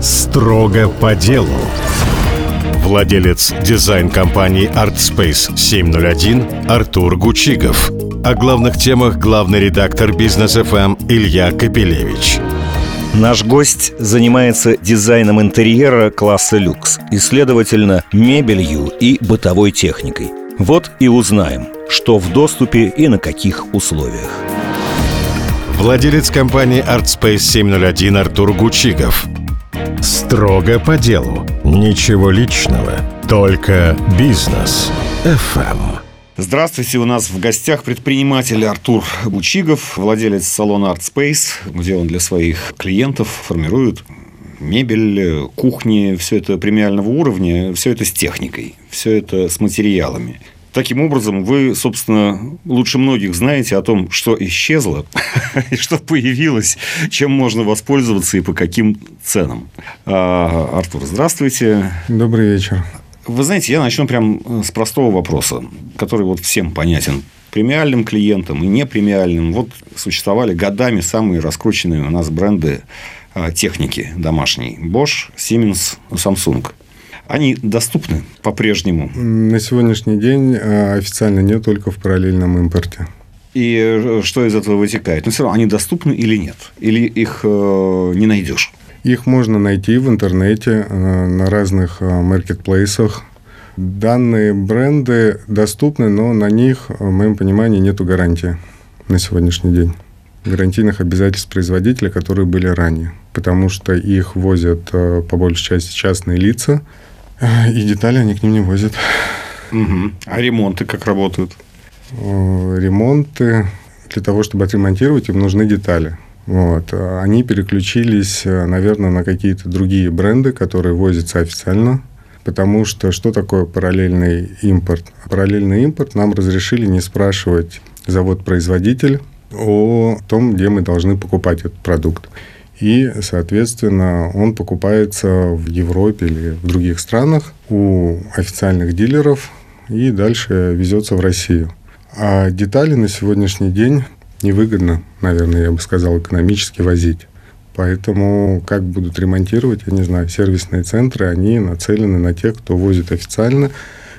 Строго по делу. Владелец дизайн-компании ArtSpace 701 Артур Гучигов. О главных темах главный редактор бизнес ФМ Илья Капелевич. Наш гость занимается дизайном интерьера класса люкс и, следовательно, мебелью и бытовой техникой. Вот и узнаем, что в доступе и на каких условиях. Владелец компании ArtSpace 701 Артур Гучигов. Строго по делу. Ничего личного. Только бизнес. FM. Здравствуйте, у нас в гостях предприниматель Артур Бучигов, владелец салона ArtSpace, где он для своих клиентов формирует мебель, кухни, все это премиального уровня, все это с техникой, все это с материалами. Таким образом, вы, собственно, лучше многих знаете о том, что исчезло и что появилось, чем можно воспользоваться и по каким ценам. А, Артур, здравствуйте. Добрый вечер. Вы знаете, я начну прям э, с простого вопроса, который вот всем понятен. Премиальным клиентам и непремиальным. Вот существовали годами самые раскрученные у нас бренды а, техники домашней. Bosch, Siemens, Samsung. Они доступны по-прежнему? На сегодняшний день э, официально нет, только в параллельном импорте. И э, что из этого вытекает? Но все равно они доступны или нет? Или их э, не найдешь? Их можно найти в интернете на разных маркетплейсах. Данные бренды доступны, но на них, в моем понимании, нет гарантии на сегодняшний день. Гарантийных обязательств производителя, которые были ранее. Потому что их возят по большей части частные лица, и детали они к ним не возят. Угу. А ремонты как работают? Ремонты для того, чтобы отремонтировать, им нужны детали. Вот. Они переключились, наверное, на какие-то другие бренды, которые возятся официально. Потому что что такое параллельный импорт? Параллельный импорт нам разрешили не спрашивать завод-производитель о том, где мы должны покупать этот продукт. И, соответственно, он покупается в Европе или в других странах у официальных дилеров и дальше везется в Россию. А детали на сегодняшний день невыгодно, наверное, я бы сказал, экономически возить. Поэтому как будут ремонтировать, я не знаю, сервисные центры, они нацелены на тех, кто возит официально,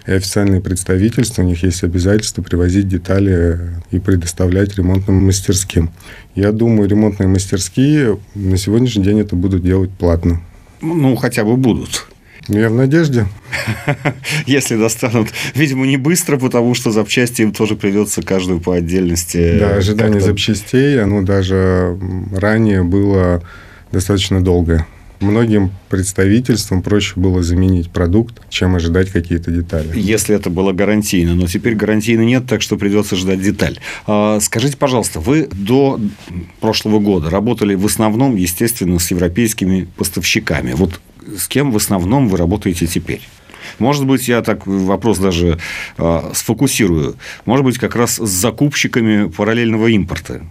и официальные представительства, у них есть обязательство привозить детали и предоставлять ремонтным мастерским. Я думаю, ремонтные мастерские на сегодняшний день это будут делать платно. Ну, хотя бы будут. Ну, я в надежде. Если достанут. Видимо, не быстро, потому что запчасти им тоже придется каждую по отдельности. Да, ожидание запчастей, оно даже ранее было достаточно долгое многим представительствам проще было заменить продукт, чем ожидать какие-то детали. Если это было гарантийно, но теперь гарантийно нет, так что придется ждать деталь. А, скажите, пожалуйста, вы до прошлого года работали в основном, естественно, с европейскими поставщиками. Вот с кем в основном вы работаете теперь? Может быть, я так вопрос даже э, сфокусирую. Может быть, как раз с закупщиками параллельного импорта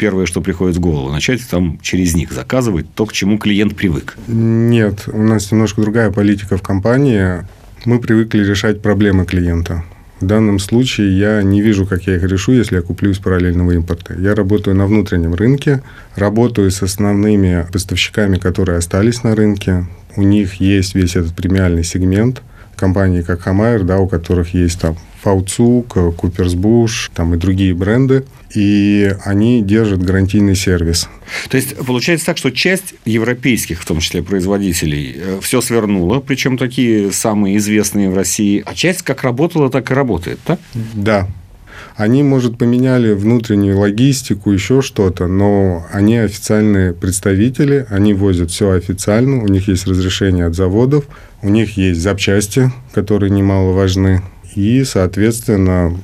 первое, что приходит в голову, начать там через них заказывать то, к чему клиент привык? Нет, у нас немножко другая политика в компании. Мы привыкли решать проблемы клиента. В данном случае я не вижу, как я их решу, если я куплю из параллельного импорта. Я работаю на внутреннем рынке, работаю с основными поставщиками, которые остались на рынке. У них есть весь этот премиальный сегмент. Компании, как Хамайер, да, у которых есть там Фауцук, Куперсбуш, там и другие бренды – и они держат гарантийный сервис. То есть получается так, что часть европейских, в том числе производителей, э, все свернула, причем такие самые известные в России, а часть как работала, так и работает, так? Да. Они, может, поменяли внутреннюю логистику, еще что-то, но они официальные представители, они возят все официально, у них есть разрешение от заводов, у них есть запчасти, которые немало важны, и, соответственно,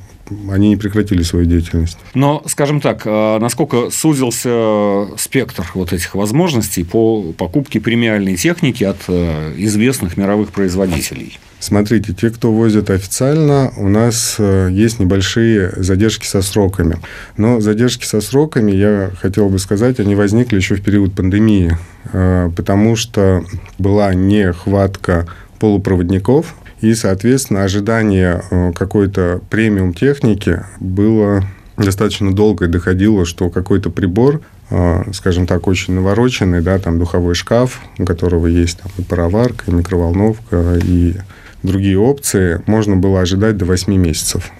они не прекратили свою деятельность. Но, скажем так, а насколько сузился спектр вот этих возможностей по покупке премиальной техники от э, известных мировых производителей? Смотрите, те, кто возит официально, у нас э, есть небольшие задержки со сроками. Но задержки со сроками, я хотел бы сказать, они возникли еще в период пандемии, э, потому что была нехватка полупроводников, и, соответственно, ожидание э, какой-то премиум техники было достаточно долго и доходило, что какой-то прибор а, скажем так, очень навороченный, да, там духовой шкаф, у которого есть там и пароварка, и микроволновка, и другие опции, можно было ожидать до 8 месяцев.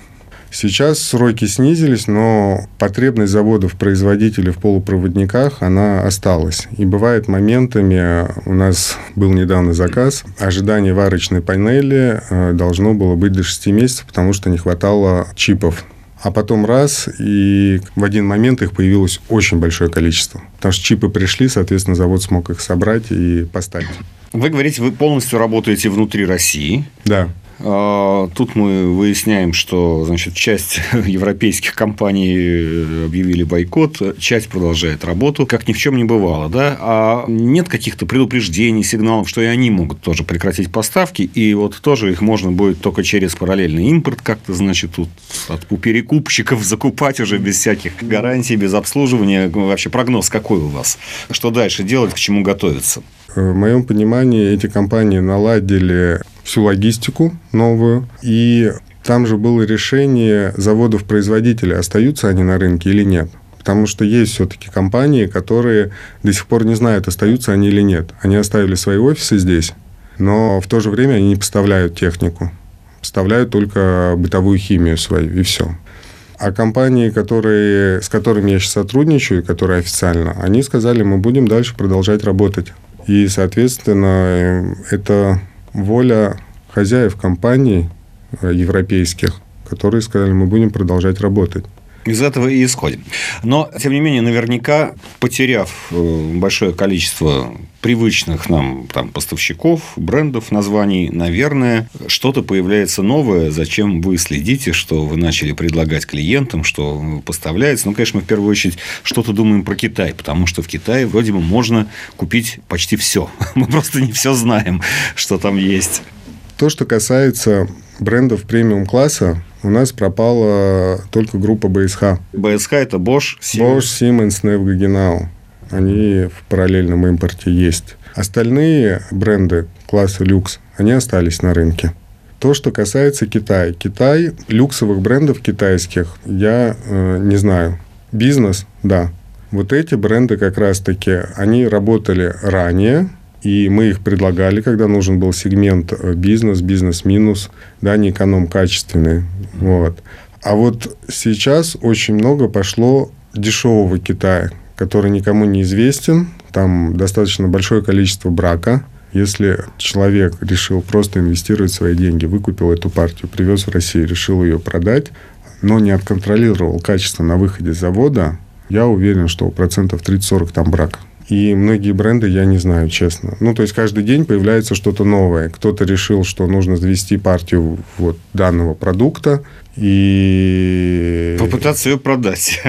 Сейчас сроки снизились, но потребность заводов-производителей в полупроводниках, она осталась. И бывает моментами, у нас был недавно заказ, ожидание варочной панели э, должно было быть до 6 месяцев, потому что не хватало чипов а потом раз, и в один момент их появилось очень большое количество. Потому что чипы пришли, соответственно, завод смог их собрать и поставить. Вы говорите, вы полностью работаете внутри России. Да. А, тут мы выясняем, что значит, часть европейских компаний э, объявили бойкот, часть продолжает работу, как ни в чем не бывало. Да? А нет каких-то предупреждений, сигналов, что и они могут тоже прекратить поставки, и вот тоже их можно будет только через параллельный импорт как-то, значит, тут от у перекупщиков закупать уже без всяких гарантий, без обслуживания. Вообще прогноз какой у вас? Что дальше делать, к чему готовиться? В моем понимании эти компании наладили всю логистику новую, и там же было решение заводов-производителей, остаются они на рынке или нет. Потому что есть все-таки компании, которые до сих пор не знают, остаются они или нет. Они оставили свои офисы здесь, но в то же время они не поставляют технику. Поставляют только бытовую химию свою, и все. А компании, которые, с которыми я сейчас сотрудничаю, которые официально, они сказали, мы будем дальше продолжать работать. И, соответственно, это воля хозяев компаний э, европейских, которые сказали, мы будем продолжать работать. Из этого и исходим. Но, тем не менее, наверняка, потеряв э, большое количество привычных нам там, поставщиков, брендов, названий, наверное, что-то появляется новое, зачем вы следите, что вы начали предлагать клиентам, что поставляется. Ну, конечно, мы в первую очередь что-то думаем про Китай, потому что в Китае вроде бы можно купить почти все. Мы просто не все знаем, что там есть. То, что касается брендов премиум-класса, у нас пропала только группа BSH. BSH – это Bosch, Siemens. Bosch, Siemens, Genau. Они в параллельном импорте есть. Остальные бренды класса люкс, они остались на рынке. То, что касается Китая. Китай, люксовых брендов китайских, я э, не знаю. Бизнес, да. Вот эти бренды как раз-таки, они работали ранее, и мы их предлагали, когда нужен был сегмент э, бизнес, бизнес-минус, да, не эконом-качественный. Вот. А вот сейчас очень много пошло дешевого Китая, который никому не известен. Там достаточно большое количество брака. Если человек решил просто инвестировать свои деньги, выкупил эту партию, привез в Россию, решил ее продать, но не отконтролировал качество на выходе завода, я уверен, что процентов 30-40 там брака. И многие бренды я не знаю, честно. Ну, то есть каждый день появляется что-то новое. Кто-то решил, что нужно завести партию вот данного продукта и... Попытаться ее продать.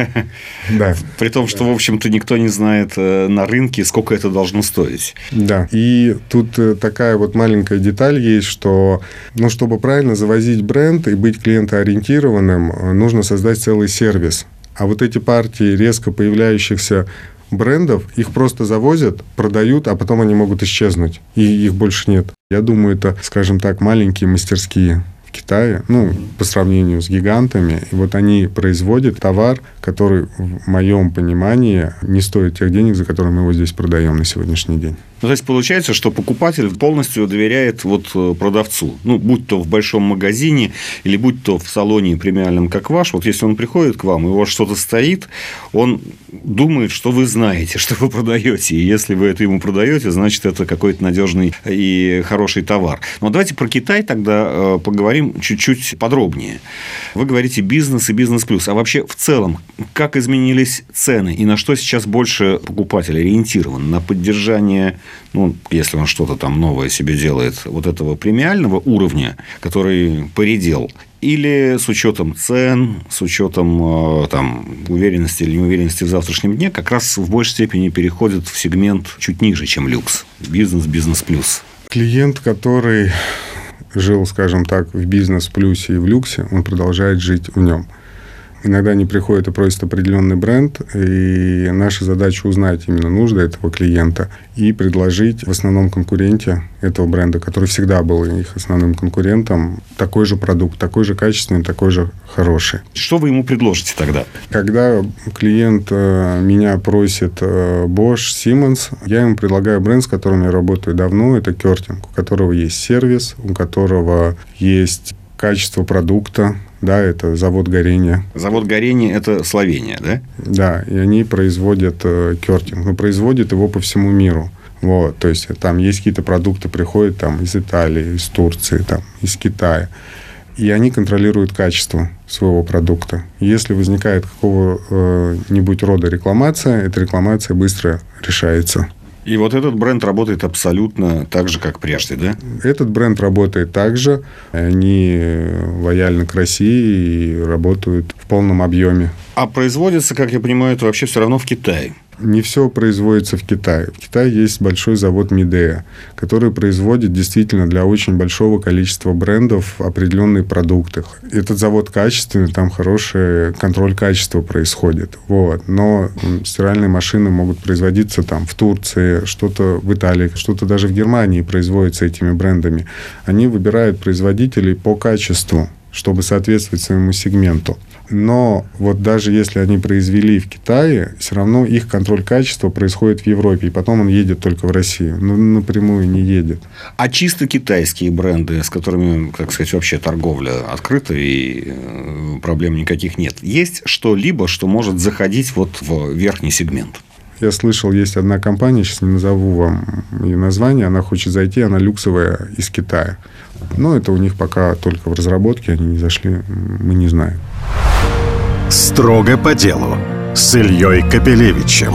Да. При том, что, в общем-то, никто не знает э, на рынке, сколько это должно стоить. Да. И тут э, такая вот маленькая деталь есть, что, ну, чтобы правильно завозить бренд и быть клиентоориентированным, э, нужно создать целый сервис. А вот эти партии резко появляющихся брендов, их просто завозят, продают, а потом они могут исчезнуть, и их больше нет. Я думаю, это, скажем так, маленькие мастерские. Китае, ну, по сравнению с гигантами. И вот они производят товар, который, в моем понимании, не стоит тех денег, за которые мы его здесь продаем на сегодняшний день. Ну, то есть получается, что покупатель полностью доверяет вот э, продавцу. Ну, будь то в большом магазине или будь то в салоне премиальном, как ваш. Вот если он приходит к вам, и у вас что-то стоит, он думает, что вы знаете, что вы продаете. И если вы это ему продаете, значит, это какой-то надежный и хороший товар. Но давайте про Китай тогда э, поговорим чуть-чуть подробнее. Вы говорите бизнес и бизнес плюс. А вообще в целом, как изменились цены и на что сейчас больше покупатель ориентирован? На поддержание ну, если он что-то там новое себе делает, вот этого премиального уровня, который поредел, или с учетом цен, с учетом э, там, уверенности или неуверенности в завтрашнем дне, как раз в большей степени переходит в сегмент чуть ниже, чем люкс. Бизнес, бизнес плюс. Клиент, который жил, скажем так, в бизнес плюсе и в люксе, он продолжает жить в нем. Иногда они приходят и просят определенный бренд, и наша задача узнать именно нужды этого клиента и предложить в основном конкуренте этого бренда, который всегда был их основным конкурентом, такой же продукт, такой же качественный, такой же хороший. Что вы ему предложите тогда? Когда клиент э, меня просит э, Bosch, Siemens, я ему предлагаю бренд, с которым я работаю давно, это Кертинг, у которого есть сервис, у которого есть качество продукта, да, это завод горения. Завод горения – это Словения, да? Да, и они производят э, кертинг, но производят его по всему миру. Вот, то есть там есть какие-то продукты, приходят там из Италии, из Турции, там, из Китая. И они контролируют качество своего продукта. Если возникает какого-нибудь рода рекламация, эта рекламация быстро решается. И вот этот бренд работает абсолютно так же, как прежде, да? Этот бренд работает так же. Они лояльны к России и работают в полном объеме. А производится, как я понимаю, это вообще все равно в Китае. Не все производится в Китае. В Китае есть большой завод Мидея, который производит действительно для очень большого количества брендов определенные продукты. Этот завод качественный, там хороший контроль качества происходит. Вот. Но стиральные машины могут производиться там в Турции, что-то в Италии, что-то даже в Германии производится этими брендами. Они выбирают производителей по качеству чтобы соответствовать своему сегменту. Но вот даже если они произвели в Китае, все равно их контроль качества происходит в Европе, и потом он едет только в Россию. Ну, напрямую не едет. А чисто китайские бренды, с которыми, так сказать, вообще торговля открыта и э, проблем никаких нет, есть что-либо, что может заходить вот в верхний сегмент? Я слышал, есть одна компания, сейчас не назову вам ее название, она хочет зайти, она люксовая из Китая. Но это у них пока только в разработке, они не зашли, мы не знаем. Строго по делу с Ильей Капелевичем.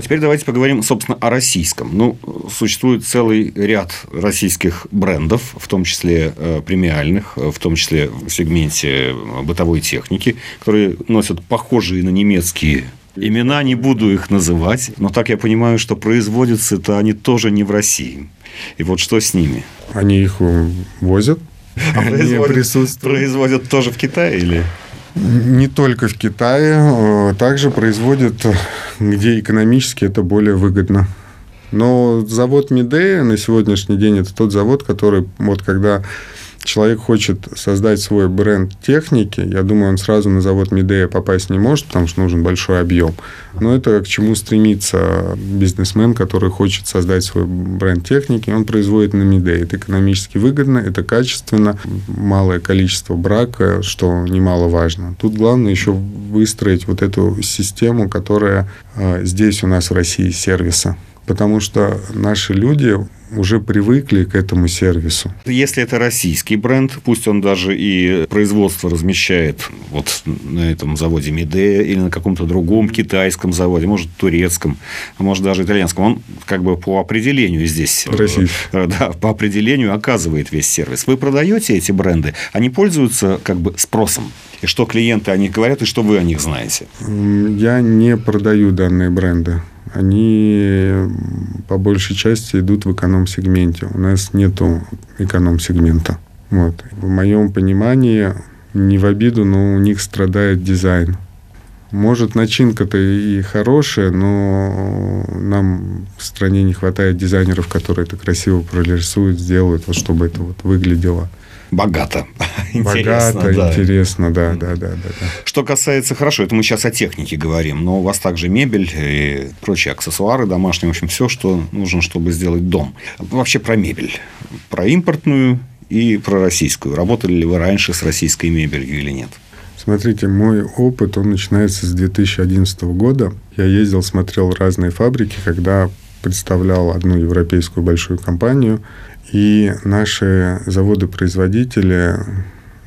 Теперь давайте поговорим, собственно, о российском. Ну, существует целый ряд российских брендов, в том числе э, премиальных, в том числе в сегменте бытовой техники, которые носят похожие на немецкие Имена не буду их называть, но так я понимаю, что производятся-то они тоже не в России. И вот что с ними? Они их возят. А производят, производят тоже в Китае или? Не только в Китае, а также производят, где экономически это более выгодно. Но завод Медея на сегодняшний день это тот завод, который вот когда человек хочет создать свой бренд техники, я думаю, он сразу на завод Медея попасть не может, потому что нужен большой объем. Но это к чему стремится бизнесмен, который хочет создать свой бренд техники, он производит на Медея. Это экономически выгодно, это качественно, малое количество брака, что немаловажно. Тут главное еще выстроить вот эту систему, которая а, здесь у нас в России сервиса потому что наши люди уже привыкли к этому сервису. Если это российский бренд, пусть он даже и производство размещает вот на этом заводе Медея или на каком-то другом китайском заводе, может, турецком, а может, даже итальянском, он как бы по определению здесь... Э, Российский. Да, по определению оказывает весь сервис. Вы продаете эти бренды, они пользуются как бы спросом. И что клиенты о них говорят, и что вы о них знаете? Я не продаю данные бренды они по большей части идут в эконом-сегменте. У нас нету эконом-сегмента. Вот. В моем понимании, не в обиду, но у них страдает дизайн. Может, начинка-то и хорошая, но нам в стране не хватает дизайнеров, которые это красиво прорисуют, сделают, вот, чтобы это вот выглядело богато. Богато, да. интересно, да, да, да, да, да. Что касается, хорошо, это мы сейчас о технике говорим, но у вас также мебель и прочие аксессуары домашние, в общем, все, что нужно, чтобы сделать дом. Вообще про мебель, про импортную и про российскую. Работали ли вы раньше с российской мебелью или нет? Смотрите, мой опыт, он начинается с 2011 года. Я ездил, смотрел разные фабрики, когда представлял одну европейскую большую компанию – и наши заводы-производители,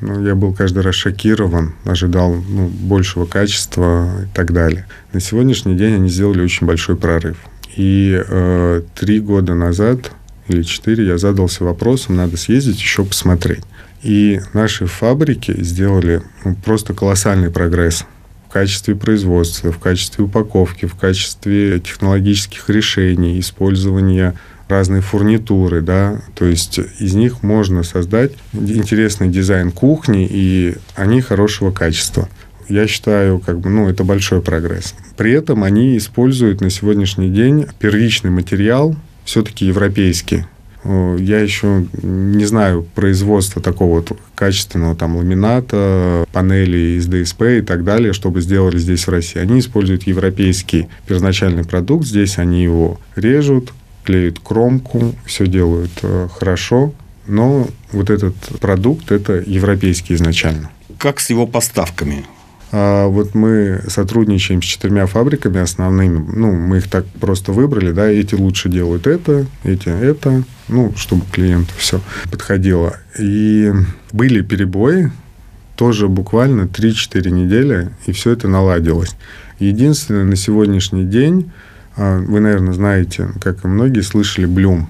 ну, я был каждый раз шокирован, ожидал ну, большего качества и так далее. На сегодняшний день они сделали очень большой прорыв. И э, три года назад или четыре я задался вопросом, надо съездить еще посмотреть. И наши фабрики сделали ну, просто колоссальный прогресс качестве производства, в качестве упаковки, в качестве технологических решений, использования разной фурнитуры, да, то есть из них можно создать интересный дизайн кухни, и они хорошего качества. Я считаю, как бы, ну, это большой прогресс. При этом они используют на сегодняшний день первичный материал, все-таки европейский. Я еще не знаю производства такого вот качественного там ламината, панелей из ДСП и так далее, чтобы сделали здесь в России. Они используют европейский первоначальный продукт, здесь они его режут, клеят кромку, все делают э, хорошо, но вот этот продукт это европейский изначально. Как с его поставками? А вот мы сотрудничаем с четырьмя фабриками основными. Ну, мы их так просто выбрали, да, эти лучше делают это, эти это, ну, чтобы клиенту все подходило. И были перебои, тоже буквально 3-4 недели, и все это наладилось. Единственное, на сегодняшний день, вы, наверное, знаете, как и многие, слышали Блюм.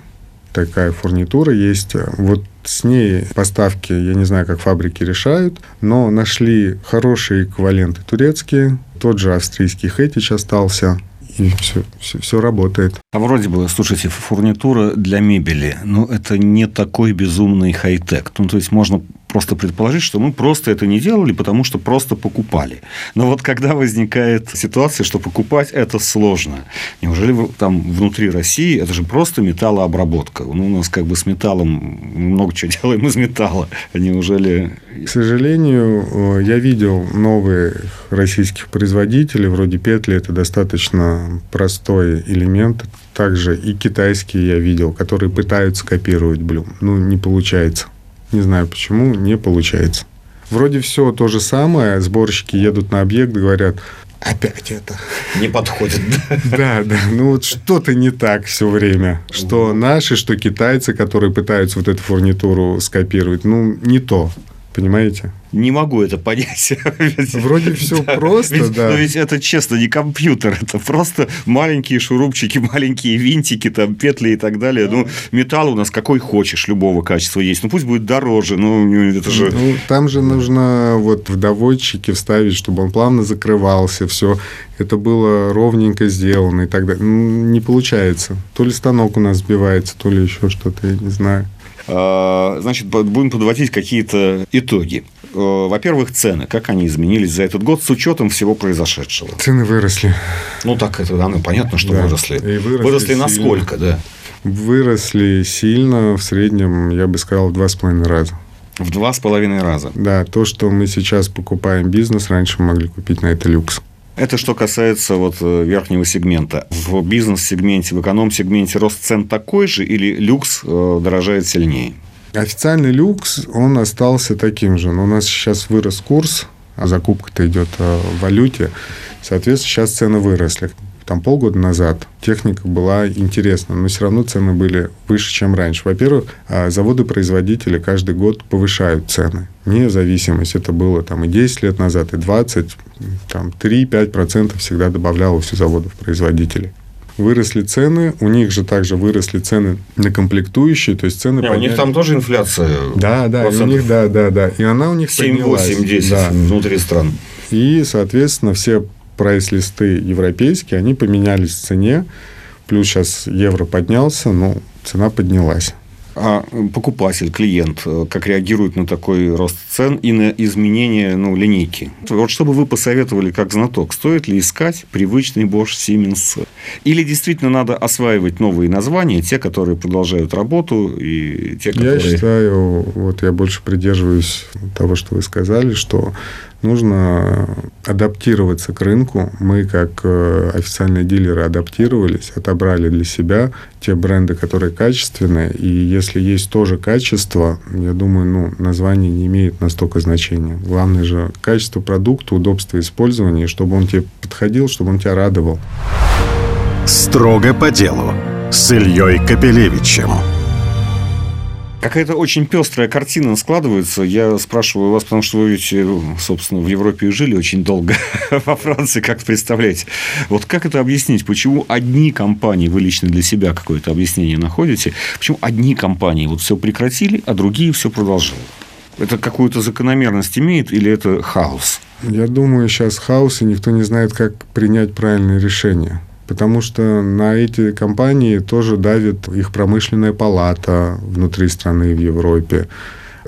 Такая фурнитура есть. Вот с ней поставки, я не знаю, как фабрики решают, но нашли хорошие эквиваленты турецкие, тот же австрийский Хэтич остался, и все, все, все работает. А вроде бы, слушайте, фурнитура для мебели, ну, это не такой безумный хай-тек. Ну, то есть, можно просто предположить, что мы просто это не делали, потому что просто покупали. Но вот когда возникает ситуация, что покупать это сложно, неужели там внутри России это же просто металлообработка? Ну, у нас как бы с металлом много чего делаем из металла. Неужели... К сожалению, я видел новые российских производителей, вроде петли, это достаточно простой элемент. Также и китайские я видел, которые пытаются копировать блюм. Ну, не получается. Не знаю почему, не получается. Вроде все то же самое, сборщики едут на объект, говорят, опять это. Не подходит. Да, да. Ну вот что-то не так все время. Что наши, что китайцы, которые пытаются вот эту фурнитуру скопировать, ну не то. Понимаете? Не могу это понять. Вроде все да. просто, ведь, да. Но ведь это честно не компьютер, это просто маленькие шурупчики, маленькие винтики, там петли и так далее. Ну, металл у нас какой хочешь, любого качества есть. Ну, пусть будет дороже, но это же... Ну, там же нужно вот в доводчике вставить, чтобы он плавно закрывался, все это было ровненько сделано и так далее. Ну, не получается. То ли станок у нас сбивается, то ли еще что-то, я не знаю. А, значит, будем подводить какие-то итоги. Э, во-первых, цены. Как они изменились за этот год с учетом всего произошедшего? Цены выросли. Ну, так это да, ну, понятно, что да. выросли. И выросли. Выросли насколько, да? Выросли сильно, в среднем, я бы сказал, в два с половиной раза. В два с половиной раза? Да, то, что мы сейчас покупаем бизнес, раньше мы могли купить на это люкс. Это что касается вот э, верхнего сегмента. В бизнес-сегменте, в эконом-сегменте рост цен такой же или люкс э, дорожает сильнее? Официальный люкс, он остался таким же. Но у нас сейчас вырос курс, а закупка-то идет э, в валюте. Соответственно, сейчас цены выросли там полгода назад техника была интересна, но все равно цены были выше, чем раньше. Во-первых, а, заводы-производители каждый год повышают цены. Вне зависимость. Это было там и 10 лет назад, и 20, там 3-5% всегда добавлялось у заводов-производителей выросли цены, у них же также выросли цены на комплектующие, то есть цены Не, подняли... У них там тоже инфляция. Да, да, у них, да, да, да. И она у них 7, 8, 10 да. внутри стран. И, соответственно, все прайс-листы европейские, они поменялись в цене. Плюс сейчас евро поднялся, но цена поднялась. А покупатель, клиент, э, как реагирует на такой рост цен и на изменение ну, линейки? Вот что бы вы посоветовали как знаток, стоит ли искать привычный Bosch Siemens? Или действительно надо осваивать новые названия, те, которые продолжают работу, и те, которые... Я считаю, вот я больше придерживаюсь того, что вы сказали, что нужно адаптироваться к рынку. Мы, как э, официальные дилеры, адаптировались, отобрали для себя те бренды, которые качественные. И если есть тоже качество, я думаю, ну, название не имеет настолько значения. Главное же качество продукта, удобство использования, чтобы он тебе подходил, чтобы он тебя радовал. Строго по делу с Ильей Капелевичем. Какая-то очень пестрая картина складывается. Я спрашиваю вас, потому что вы ведь, э, собственно, в Европе жили очень долго, во Франции, как представляете. Вот как это объяснить? Почему одни компании, вы лично для себя какое-то объяснение находите, почему одни компании вот все прекратили, а другие все продолжают? Это какую-то закономерность имеет или это хаос? Я думаю, сейчас хаос, и никто не знает, как принять правильное решение. Потому что на эти компании тоже давит их промышленная палата внутри страны в Европе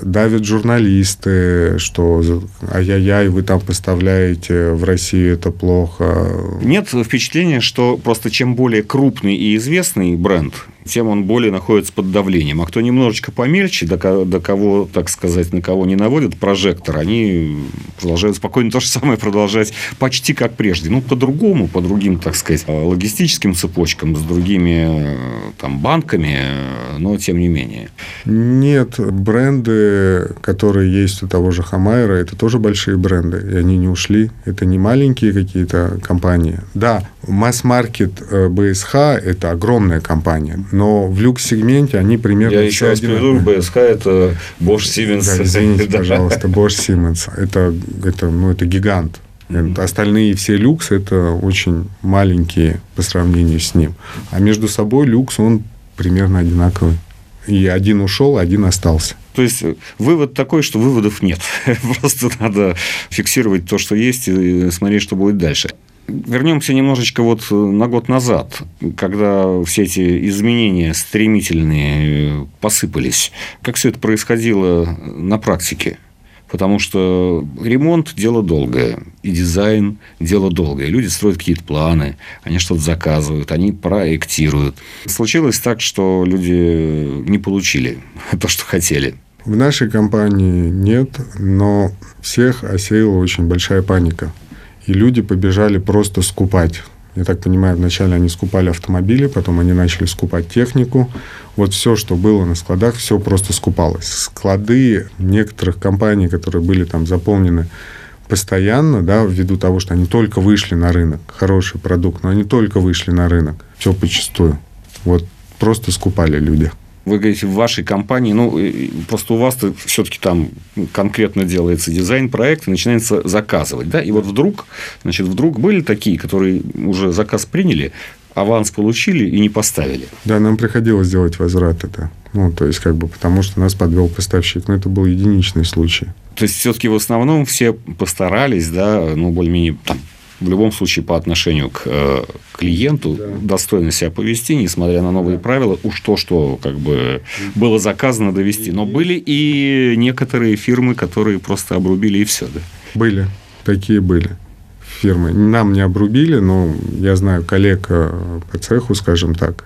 давят журналисты, что ай-яй-яй, вы там поставляете в Россию, это плохо. Нет впечатления, что просто чем более крупный и известный бренд, тем он более находится под давлением. А кто немножечко помельче, до, до кого, так сказать, на кого не наводят прожектор, они продолжают спокойно то же самое продолжать почти как прежде. Ну, по-другому, по другим, так сказать, логистическим цепочкам, с другими там, банками, но тем не менее. Нет, бренды, которые есть у того же Хамайра, это тоже большие бренды, и они не ушли. Это не маленькие какие-то компании. Да, масс-маркет э, БСХ – это огромная компания, но в люкс-сегменте они примерно Я еще раз приведу, БСХ – это Bosch Siemens. Да, извините, пожалуйста, Bosch Siemens. Это, это, ну, это гигант. Mm-hmm. Остальные все люкс – это очень маленькие по сравнению с ним. А между собой люкс, он примерно одинаковый. И один ушел, один остался. То есть вывод такой, что выводов нет. Просто надо фиксировать то, что есть, и смотреть, что будет дальше. Вернемся немножечко вот э, на год назад, когда все эти изменения стремительные э, посыпались. Как все это происходило на практике? Потому что ремонт – дело долгое, и дизайн – дело долгое. Люди строят какие-то планы, они что-то заказывают, они проектируют. Случилось так, что люди не получили то, что хотели. В нашей компании нет, но всех осеяла очень большая паника – и люди побежали просто скупать. Я так понимаю, вначале они скупали автомобили, потом они начали скупать технику. Вот все, что было на складах, все просто скупалось. Склады некоторых компаний, которые были там заполнены постоянно, да, ввиду того, что они только вышли на рынок, хороший продукт, но они только вышли на рынок, все почастую. Вот просто скупали люди вы говорите, в вашей компании, ну, просто у вас все-таки там конкретно делается дизайн-проект и начинается заказывать, да, и вот вдруг, значит, вдруг были такие, которые уже заказ приняли, аванс получили и не поставили. Да, нам приходилось делать возврат это. Ну, то есть, как бы, потому что нас подвел поставщик. Но это был единичный случай. То есть, все-таки в основном все постарались, да, ну, более-менее там, в любом случае по отношению к э, клиенту да. достойно себя повести, несмотря на новые правила, уж то, что как бы было заказано довести. Но были и некоторые фирмы, которые просто обрубили и все, да? Были, такие были фирмы. Нам не обрубили, но я знаю коллег э, по цеху, скажем так,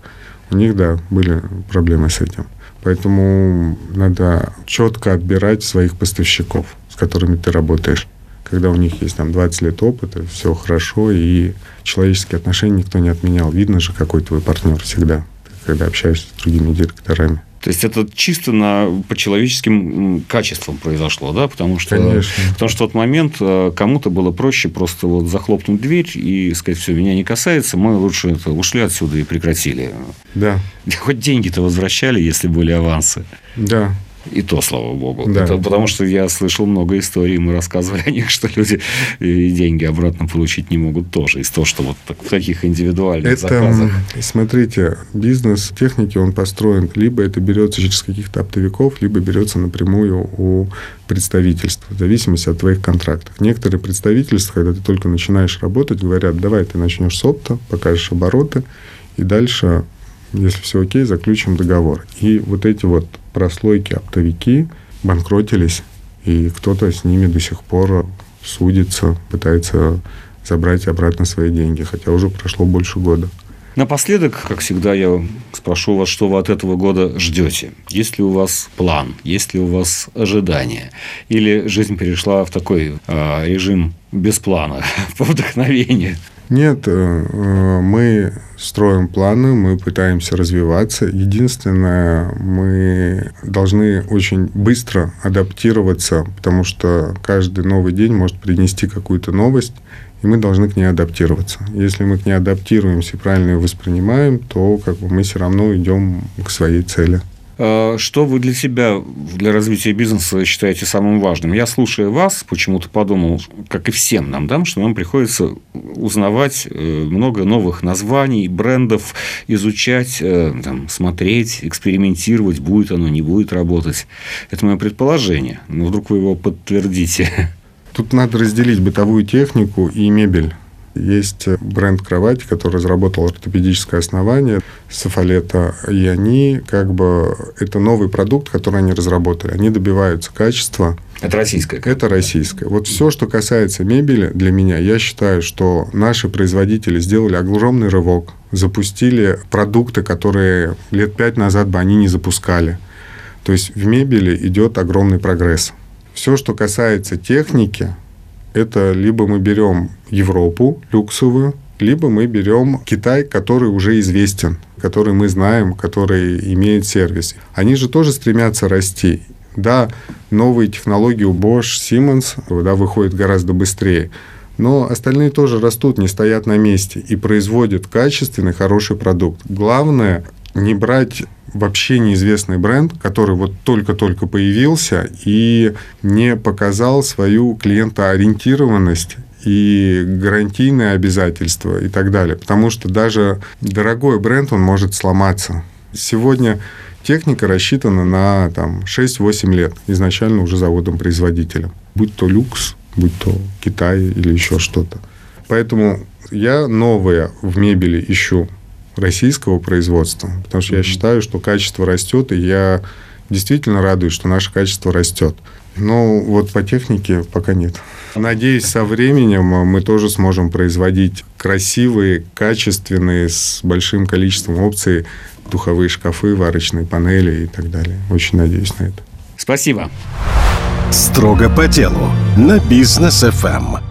у них, да, были проблемы с этим. Поэтому надо четко отбирать своих поставщиков, с которыми ты работаешь когда у них есть там 20 лет опыта, все хорошо, и человеческие отношения никто не отменял. Видно же, какой твой партнер всегда, когда общаешься с другими директорами. То есть это чисто на, по человеческим качествам произошло, да? Потому что, Конечно. потому что в тот момент э, кому-то было проще просто вот захлопнуть дверь и сказать, все, меня не касается, мы лучше это, ушли отсюда и прекратили. Да. Хоть деньги-то возвращали, если были авансы. Да. И то, слава богу. Да. Это потому что я слышал много историй, мы рассказывали о них, что люди и деньги обратно получить не могут тоже из того, что вот в таких индивидуальных это, заказах. Смотрите, бизнес техники, он построен, либо это берется через каких-то оптовиков, либо берется напрямую у представительств, в зависимости от твоих контрактов. Некоторые представительства, когда ты только начинаешь работать, говорят, давай ты начнешь с опта, покажешь обороты, и дальше если все окей, заключим договор. И вот эти вот прослойки, оптовики банкротились, и кто-то с ними до сих пор судится, пытается забрать обратно свои деньги, хотя уже прошло больше года. Напоследок, как всегда, я спрошу вас, что вы от этого года ждете. Есть ли у вас план, есть ли у вас ожидания? Или жизнь перешла в такой э, режим без плана, по вдохновению? Нет, э, э, мы строим планы, мы пытаемся развиваться. Единственное, мы должны очень быстро адаптироваться, потому что каждый новый день может принести какую-то новость, и мы должны к ней адаптироваться. Если мы к ней адаптируемся и правильно ее воспринимаем, то как бы мы все равно идем к своей цели. А что вы для себя, для развития бизнеса считаете самым важным? Я, слушая вас, почему-то подумал, как и всем нам, да, что нам приходится узнавать э, много новых названий, брендов, изучать, э, там, смотреть, экспериментировать, будет оно, не будет работать. Это мое предположение. Но вдруг вы его подтвердите. Тут надо разделить бытовую технику и мебель. Есть бренд кровати, который разработал ортопедическое основание Софалета, и они как бы это новый продукт, который они разработали. Они добиваются качества. Это российское. Это российское. Вот все, что касается мебели, для меня, я считаю, что наши производители сделали огромный рывок, запустили продукты, которые лет пять назад бы они не запускали. То есть в мебели идет огромный прогресс. Все, что касается техники, это либо мы берем Европу люксовую, либо мы берем Китай, который уже известен, который мы знаем, который имеет сервис. Они же тоже стремятся расти. Да, новые технологии у Bosch, Siemens да, выходят гораздо быстрее, но остальные тоже растут, не стоят на месте и производят качественный, хороший продукт. Главное не брать вообще неизвестный бренд, который вот только-только появился и не показал свою клиентоориентированность и гарантийные обязательства и так далее. Потому что даже дорогой бренд, он может сломаться. Сегодня техника рассчитана на там, 6-8 лет изначально уже заводом-производителем. Будь то люкс, будь то Китай или еще что-то. Поэтому я новое в мебели ищу российского производства, потому что mm-hmm. я считаю, что качество растет, и я действительно радуюсь, что наше качество растет. Но вот по технике пока нет. Надеюсь, со временем мы тоже сможем производить красивые, качественные, с большим количеством опций духовые шкафы, варочные панели и так далее. Очень надеюсь на это. Спасибо. Строго по делу на бизнес ФМ.